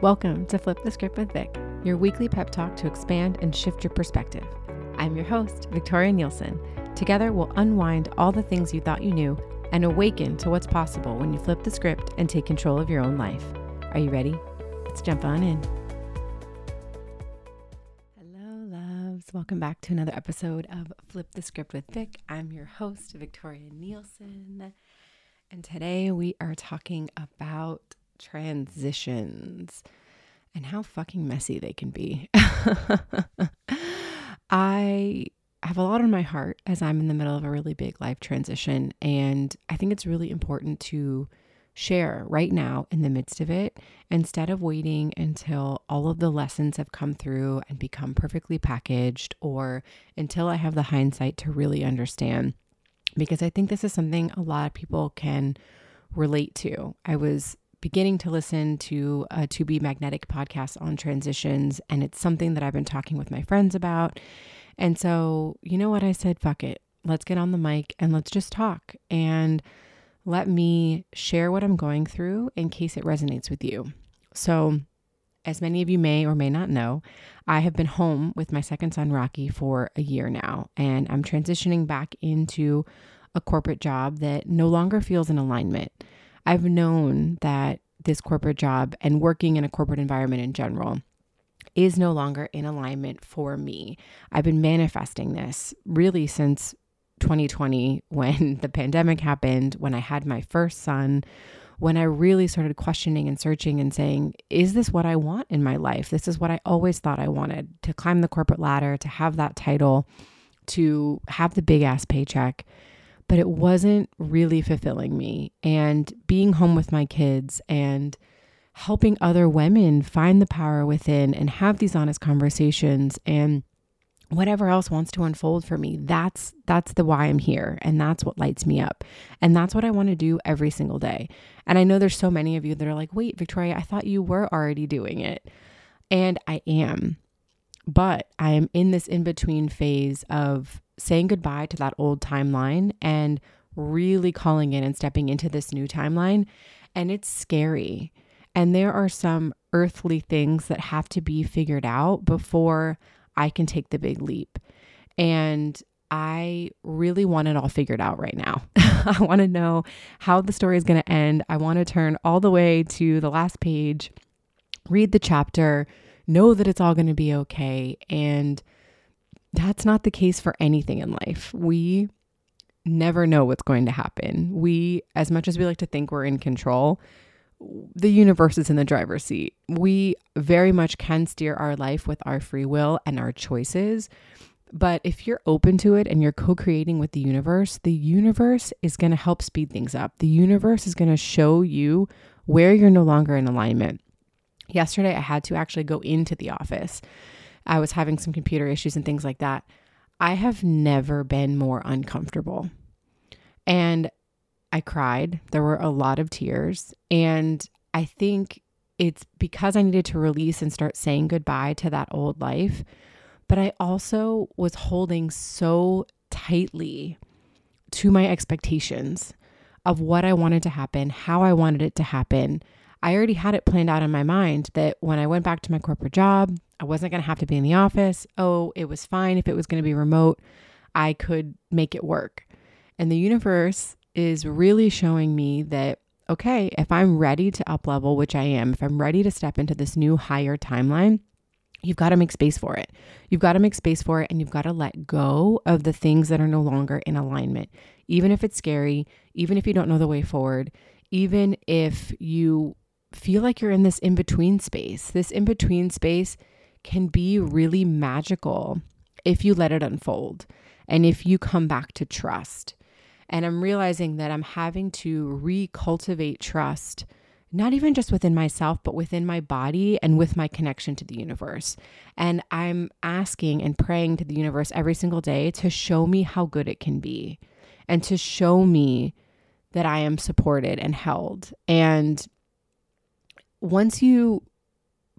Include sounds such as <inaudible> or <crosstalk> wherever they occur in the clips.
Welcome to Flip the Script with Vic, your weekly pep talk to expand and shift your perspective. I'm your host, Victoria Nielsen. Together, we'll unwind all the things you thought you knew and awaken to what's possible when you flip the script and take control of your own life. Are you ready? Let's jump on in. Hello, loves. Welcome back to another episode of Flip the Script with Vic. I'm your host, Victoria Nielsen. And today we are talking about transitions and how fucking messy they can be. <laughs> I have a lot on my heart as I'm in the middle of a really big life transition. And I think it's really important to share right now in the midst of it instead of waiting until all of the lessons have come through and become perfectly packaged or until I have the hindsight to really understand. Because I think this is something a lot of people can relate to. I was beginning to listen to a To Be Magnetic podcast on transitions, and it's something that I've been talking with my friends about. And so, you know what? I said, fuck it. Let's get on the mic and let's just talk and let me share what I'm going through in case it resonates with you. So, as many of you may or may not know, I have been home with my second son, Rocky, for a year now, and I'm transitioning back into a corporate job that no longer feels in alignment. I've known that this corporate job and working in a corporate environment in general is no longer in alignment for me. I've been manifesting this really since 2020 <laughs> when the pandemic happened, when I had my first son, when I really started questioning and searching and saying, is this what I want in my life? This is what I always thought I wanted to climb the corporate ladder, to have that title, to have the big ass paycheck but it wasn't really fulfilling me. And being home with my kids and helping other women find the power within and have these honest conversations and whatever else wants to unfold for me that's that's the why I'm here. And that's what lights me up. And that's what I want to do every single day. And I know there's so many of you that are like wait Victoria I thought you were already doing it. And I am but I am in this in between phase of saying goodbye to that old timeline and really calling in and stepping into this new timeline. And it's scary. And there are some earthly things that have to be figured out before I can take the big leap. And I really want it all figured out right now. <laughs> I want to know how the story is going to end. I want to turn all the way to the last page, read the chapter, know that it's all going to be okay. And that's not the case for anything in life. We never know what's going to happen. We, as much as we like to think we're in control, the universe is in the driver's seat. We very much can steer our life with our free will and our choices. But if you're open to it and you're co creating with the universe, the universe is going to help speed things up. The universe is going to show you where you're no longer in alignment. Yesterday, I had to actually go into the office I was having some computer issues and things like that. I have never been more uncomfortable. And I cried. There were a lot of tears. And I think it's because I needed to release and start saying goodbye to that old life. But I also was holding so tightly to my expectations of what I wanted to happen, how I wanted it to happen. I already had it planned out in my mind that when I went back to my corporate job, I wasn't going to have to be in the office. Oh, it was fine if it was going to be remote. I could make it work. And the universe is really showing me that okay, if I'm ready to up level, which I am, if I'm ready to step into this new higher timeline, you've got to make space for it. You've got to make space for it and you've got to let go of the things that are no longer in alignment. Even if it's scary, even if you don't know the way forward, even if you feel like you're in this in between space. This in between space can be really magical if you let it unfold and if you come back to trust. And I'm realizing that I'm having to recultivate trust, not even just within myself, but within my body and with my connection to the universe. And I'm asking and praying to the universe every single day to show me how good it can be and to show me that I am supported and held. And once you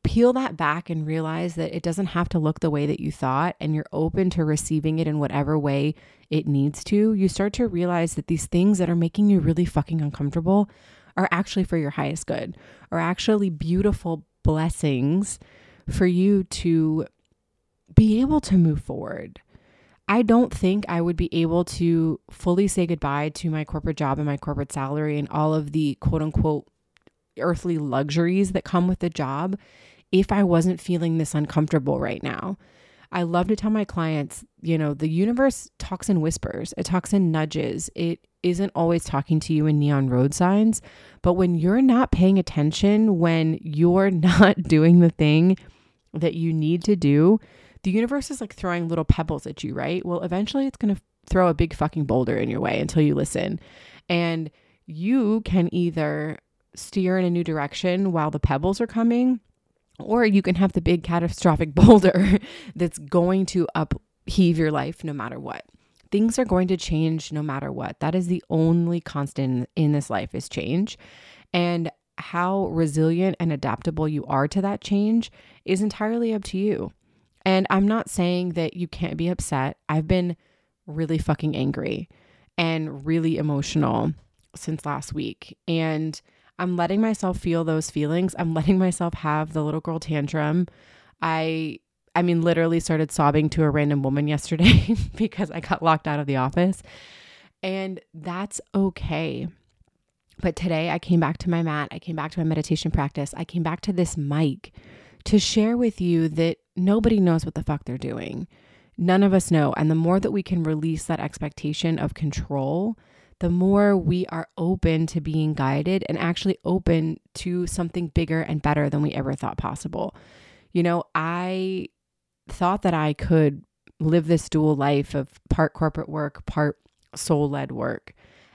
peel that back and realize that it doesn't have to look the way that you thought and you're open to receiving it in whatever way it needs to, you start to realize that these things that are making you really fucking uncomfortable are actually for your highest good, are actually beautiful blessings for you to be able to move forward. I don't think I would be able to fully say goodbye to my corporate job and my corporate salary and all of the quote unquote earthly luxuries that come with the job if I wasn't feeling this uncomfortable right now. I love to tell my clients, you know, the universe talks in whispers, it talks in nudges. It isn't always talking to you in neon road signs. But when you're not paying attention, when you're <laughs> not doing the thing that you need to do, the universe is like throwing little pebbles at you, right? Well, eventually it's going to throw a big fucking boulder in your way until you listen. And you can either steer in a new direction while the pebbles are coming or you can have the big catastrophic <laughs> boulder that's going to upheave your life no matter what. Things are going to change no matter what. That is the only constant in this life is change. And how resilient and adaptable you are to that change is entirely up to you. And I'm not saying that you can't be upset. I've been really fucking angry and really emotional since last week. And I'm letting myself feel those feelings. I'm letting myself have the little girl tantrum. I I mean literally started sobbing to a random woman yesterday <laughs> because I got locked out of the office. And that's okay. But today I came back to my mat, I came back to my meditation practice, I came back to this mic to share with you that nobody knows what the fuck they're doing. None of us know. And the more that we can release that expectation of control, the more we are open to being guided and actually open to something bigger and better than we ever thought possible. You know, I thought that I could live this dual life of part corporate work, part soul led work.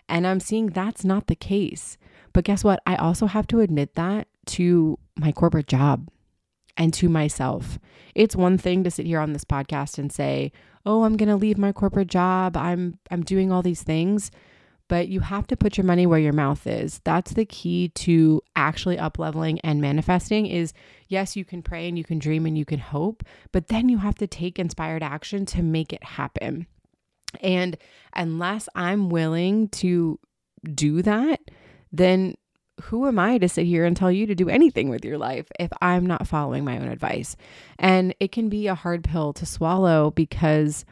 And I'm seeing that's not the case. But guess what? I also have to admit that to my corporate job and to myself. It's one thing to sit here on this podcast and say, "Oh, I'm going to leave my corporate job. I'm I'm doing all these things." But you have to put your money where your mouth is. That's the key to actually up leveling and manifesting is yes, you can pray and you can dream and you can hope, but then you have to take inspired action to make it happen. And unless I'm willing to do that, then who am I to sit here and tell you to do anything with your life if I'm not following my own advice? And it can be a hard pill to swallow because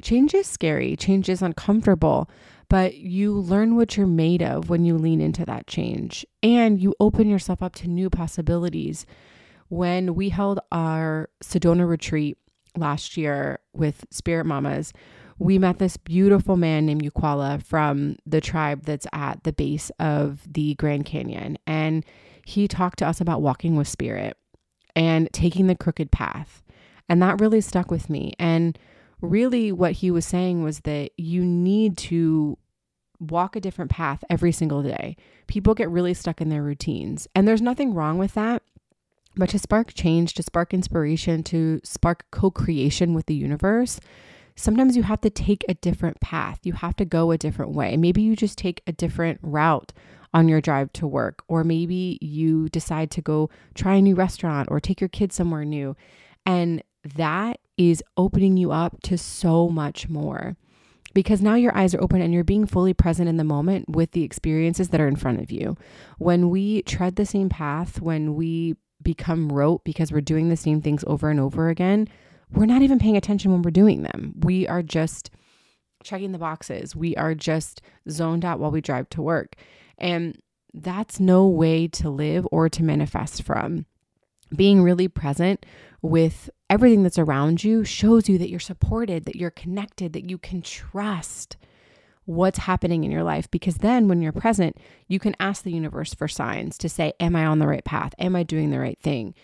change is scary, change is uncomfortable but you learn what you're made of when you lean into that change and you open yourself up to new possibilities. When we held our Sedona retreat last year with Spirit Mamas, we met this beautiful man named Yukwala from the tribe that's at the base of the Grand Canyon. And he talked to us about walking with spirit and taking the crooked path. And that really stuck with me. And really what he was saying was that you need to walk a different path every single day. People get really stuck in their routines, and there's nothing wrong with that. But to spark change, to spark inspiration, to spark co creation with the universe, sometimes you have to take a different path. You have to go a different way. Maybe you just take a different route on your drive to work, or maybe you decide to go try a new restaurant or take your kids somewhere new. And that is opening you up to so much more because now your eyes are open and you're being fully present in the moment with the experiences that are in front of you. When we tread the same path, when we become rote because we're doing the same things over and over again, we're not even paying attention when we're doing them. We are just checking the boxes. We are just zoned out while we drive to work. And that's no way to live or to manifest from being really present with everything that's around you shows you that you're supported, that you're connected, that you can trust what's happening in your life. Because then when you're present, you can ask the universe for signs to say, Am I on the right path? Am I doing the right thing?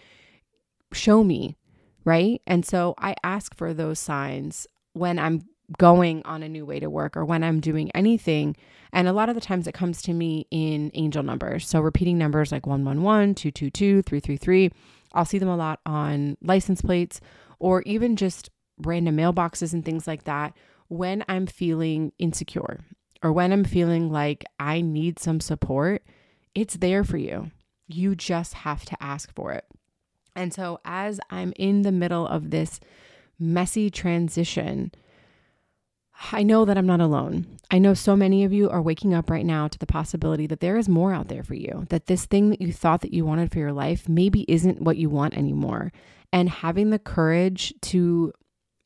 Show me, right? And so I ask for those signs when I'm going on a new way to work or when I'm doing anything. And a lot of the times it comes to me in angel numbers. So repeating numbers like 111, 222, 333. I'll see them a lot on license plates or even just random mailboxes and things like that when I'm feeling insecure or when I'm feeling like I need some support. It's there for you. You just have to ask for it. And so, as I'm in the middle of this messy transition, I know that I'm not alone. I know so many of you are waking up right now to the possibility that there is more out there for you, that this thing that you thought that you wanted for your life maybe isn't what you want anymore. And having the courage to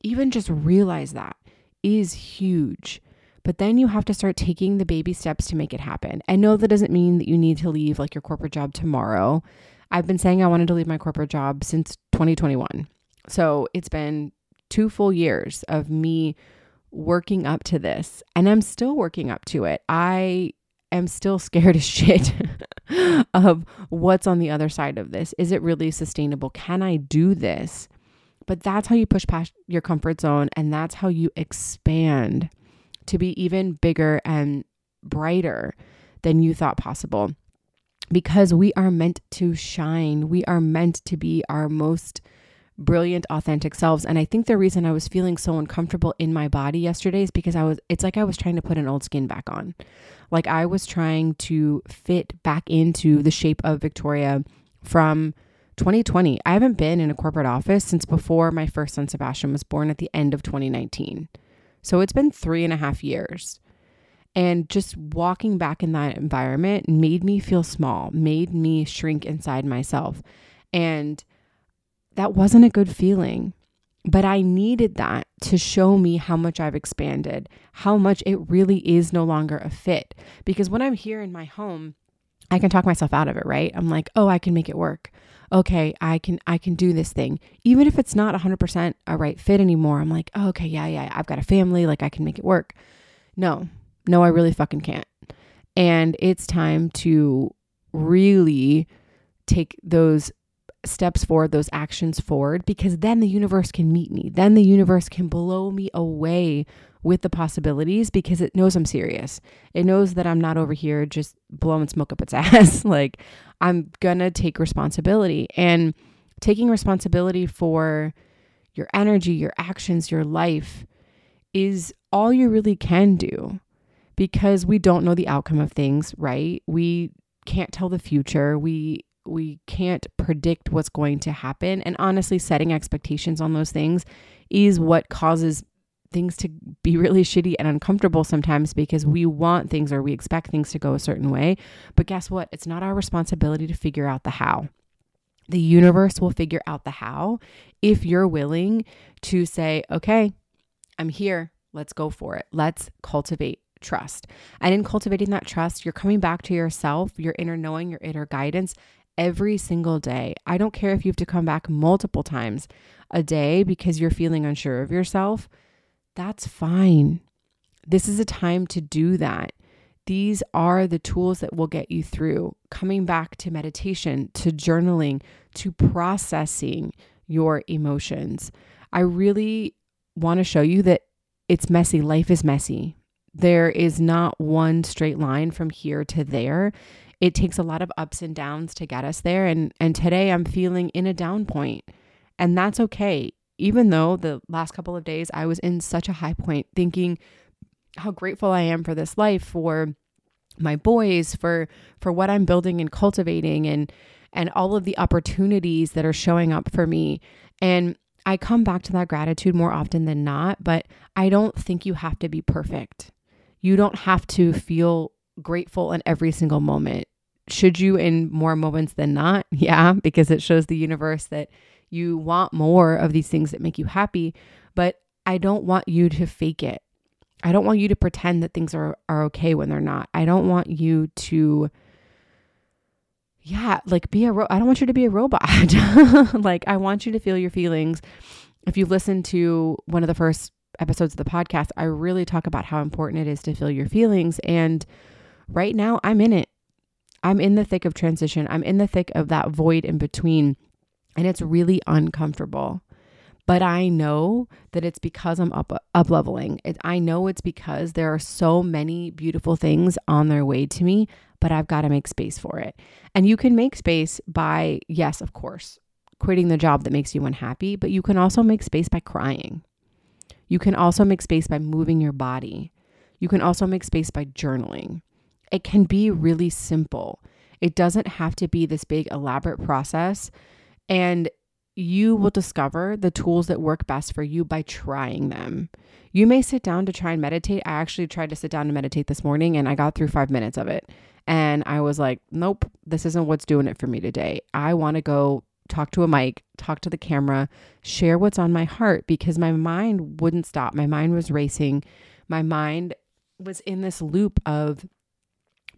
even just realize that is huge. But then you have to start taking the baby steps to make it happen. I know that doesn't mean that you need to leave like your corporate job tomorrow. I've been saying I wanted to leave my corporate job since 2021. So it's been two full years of me working up to this, and I'm still working up to it. I am still scared <laughs> as shit of what's on the other side of this. Is it really sustainable? Can I do this? But that's how you push past your comfort zone, and that's how you expand to be even bigger and brighter than you thought possible. Because we are meant to shine, we are meant to be our most brilliant authentic selves. And i think the reason i was feeling so uncomfortable in my body yesterday is because i was it's like i was trying to put an old skin back on. Like i was trying to fit back into the shape of victoria from 2020 i haven't been in a corporate office since before my first son sebastian was born at the end of 2019 so it's been three and a half years. And just walking back in that environment made me feel small made me shrink inside myself. And that wasn't a good feeling. But I needed that to show me how much I've expanded, how much it really is no longer a fit. Because when I'm here in my home, I can talk myself out of it, right? I'm like, "Oh, I can make it work." Okay, I can I can do this thing. Even if it's not 100% a right fit anymore, I'm like, oh, "Okay, yeah, yeah, I've got a family, like I can make it work." No. No, I really fucking can't. And it's time to really take those steps forward, those actions forward, because then the universe can meet me. Then the universe can blow me away with the possibilities because it knows I'm serious. It knows that I'm not over here just blowing smoke up its <laughs> ass. like, I'm gonna take responsibility. And taking responsibility for your energy, your actions, your life is all you really can do because we don't know the outcome of things, right? We can't tell the future. We we can't predict what's going to happen. And honestly setting expectations on those things is what causes things to be really shitty and uncomfortable sometimes because we want things or we expect things to go a certain way. But guess what? It's not our responsibility to figure out the how. The universe will figure out the how if you're willing to say okay i'm here. Let's go for it. Let's cultivate trust. And in cultivating that trust, you're coming back to yourself, your inner knowing, your inner guidance, every single day. I don't care if you have to come back multiple times a day because you're feeling unsure of yourself. That's fine. This is a time to do that. These are the tools that will get you through coming back to meditation, to journaling, to processing your emotions. I really want to show you that it's messy. Life is messy. There is not one straight line from here to there it takes a lot of ups and downs to get us there. And and today I'm feeling in a down point and that's okay. Even though the last couple of days I was in such a high point thinking how grateful I am for this life for my boys for for what I'm building and cultivating and and all of the opportunities that are showing up for me. And I come back to that gratitude more often than not, but I don't think you have to be perfect. You don't have to feel grateful in every single moment. Should you in more moments than not? <laughs> Yeah, because it shows the universe that you want more of these things that make you happy. But I don't want you to fake it. I don't want you to pretend that things are, are okay when they're not. I don't want you to, yeah, like be a, ro- I don't want you to be a robot. <laughs> like, I want you to feel your feelings. If you've listened to one of the first episodes of the podcast, I really talk about how important it is to feel your feelings. And right now I'm in it. I'm in the thick of transition. I'm in the thick of that void in between. And it's really uncomfortable. But I know that it's because I'm up up leveling. It, I know it's because there are so many beautiful things on their way to me, but I've got to make space for it. And you can make space by, yes, of course, quitting the job that makes you unhappy, but you can also make space by crying. You can also make space by moving your body. You can also make space by journaling. It can be really simple. It doesn't have to be this big elaborate process. And you will discover the tools that work best for you by trying them. You may sit down to try and meditate. I actually tried to sit down and meditate this morning and I got through five minutes of it. And I was like, nope, this isn't what's doing it for me today. I want to go talk to a mic, talk to the camera, share what's on my heart because my mind wouldn't stop. My mind was racing. My mind was in this loop of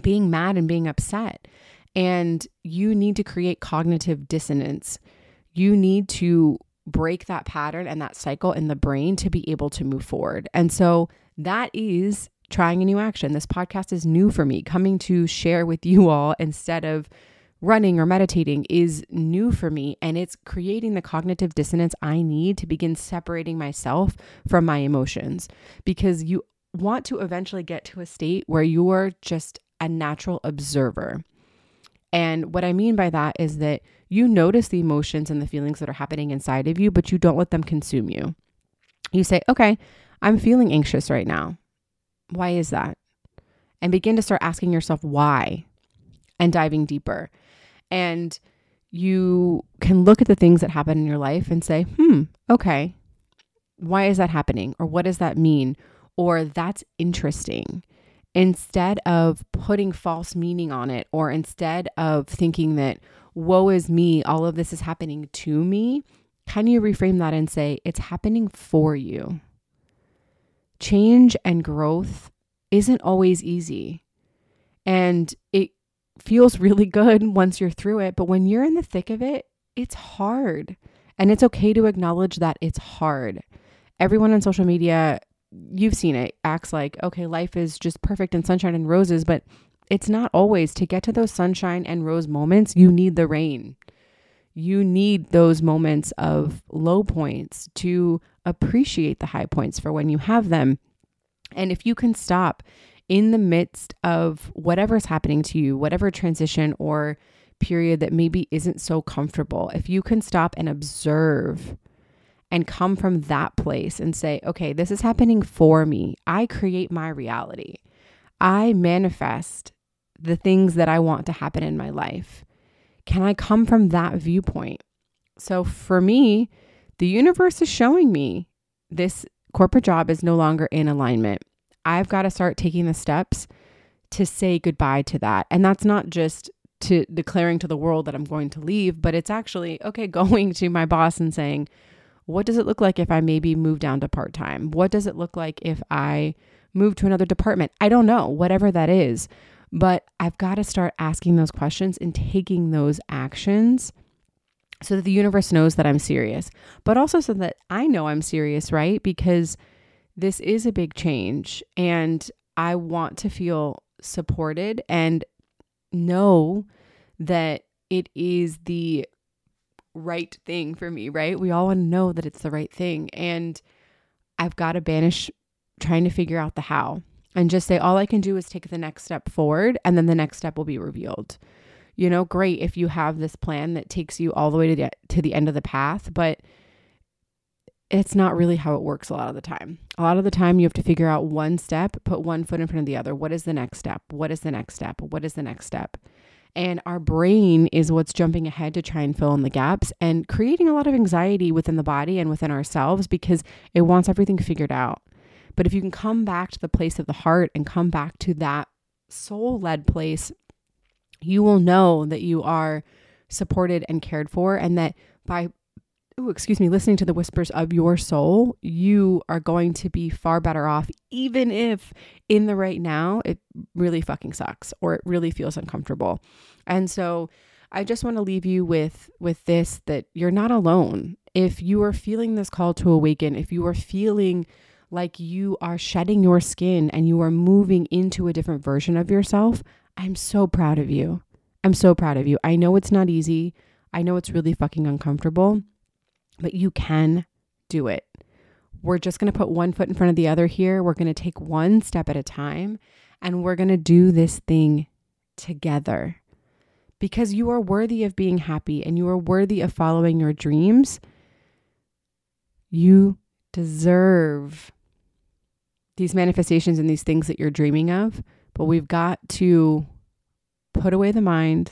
being mad and being upset. And you need to create cognitive dissonance. You need to break that pattern and that cycle in the brain to be able to move forward. And so that is trying a new action. This podcast is new for me. Coming to share with you all instead of running or meditating is new for me. And it's creating the cognitive dissonance I need to begin separating myself from my emotions because you want to eventually get to a state where you're just a natural observer. And what I mean by that is that you notice the emotions and the feelings that are happening inside of you, but you don't let them consume you. You say, okay, I'm feeling anxious right now. Why is that? And begin to start asking yourself why and diving deeper. And you can look at the things that happen in your life and say, hmm, okay, why is that happening? Or what does that mean? Or that's interesting instead of putting false meaning on it, or instead of thinking that, woe is me, all of this is happening to me, can you reframe that and say, it's happening for you? Change and growth isn't always easy. And it feels really good <laughs> once you're through it. But when you're in the thick of it, it's hard. And it's okay to acknowledge that it's hard. Everyone on social media you've seen it acts like okay life is just perfect and sunshine and roses but it's not always. To get to those sunshine and rose moments you need the rain. You need those moments of low points to appreciate the high points for when you have them. And if you can stop in the midst of whatever's happening to you whatever transition or period that maybe isn't so comfortable if you can stop and observe and come from that place and say, okay, this is happening for me. I create my reality. I manifest the things that I want to happen in my life. Can I come from that viewpoint? So for me, the universe is showing me this corporate job is no longer in alignment. I've got to start taking the steps to say goodbye to that. And that's not just to declaring to the world that I'm going to leave, but it's actually, okay, <laughs> going to my boss and saying, what does it look like if I maybe move down to part time? What does it look like if I move to another department? I don't know, whatever that is. But I've got to start asking those questions and taking those actions so that the universe knows that I'm serious, but also so that I know I'm serious, right? Because this is a big change and I want to feel supported and know that it is the right thing for me, right? We all want to know that it's the right thing. And I've got to banish trying to figure out the how and just say, all I can do is take the next step forward and then the next step will be revealed. You know, great if you have this plan that takes you all the way to the, to the end of the path, but it's not really how it works a lot of the time. A lot of the time, you have to figure out one step, put one foot in front of the other. What is the next step? What is the next step? What is the next step? And our brain is what's jumping ahead to try and fill in the gaps and creating a lot of anxiety within the body and within ourselves because it wants everything figured out. But if you can come back to the place of the heart and come back to that soul led place, you will know that you are supported and cared for, and that by ooh, excuse me, listening to the whispers of your soul, you are going to be far better off, even if in the right now it really fucking sucks or it really feels uncomfortable. And so I just want to leave you with with this that you're not alone. If you are feeling this call to awaken, if you are feeling like you are shedding your skin and you are moving into a different version of yourself, I'm so proud of you. I'm so proud of you. I know it's not easy. I know it's really fucking uncomfortable but you can do it. We're just going to put one foot in front of the other here. We're going to take one step at a time and we're going to do this thing together because you are worthy of being happy and you are worthy of following your dreams. You deserve these manifestations and these things that you're dreaming of, but we've got to put away the mind,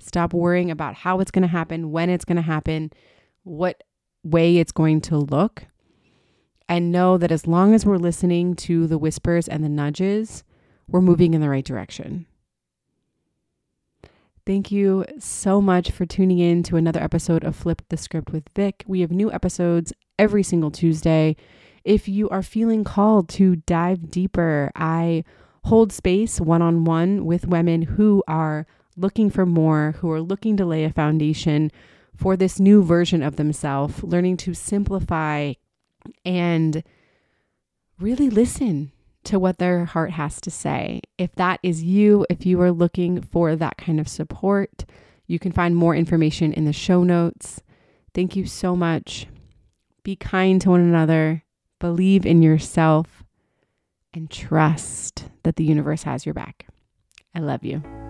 stop worrying about how it's going to happen, when it's going to happen, what way it's going to look. And know that as long as we're listening to the whispers and the nudges, we're moving in the right direction. Thank you so much for tuning in to another episode of Flip the Script with Vic. We have new episodes every single Tuesday. If you are feeling called to dive deeper, I hold space one on one with women who are looking for more, who are looking to lay a foundation for this new version of themselves, learning to simplify and really listen to what their heart has to say. If that is you, if you are looking for that kind of support, you can find more information in the show notes. Thank you so much. Be kind to one another, believe in yourself, and trust that the universe has your back. I love you.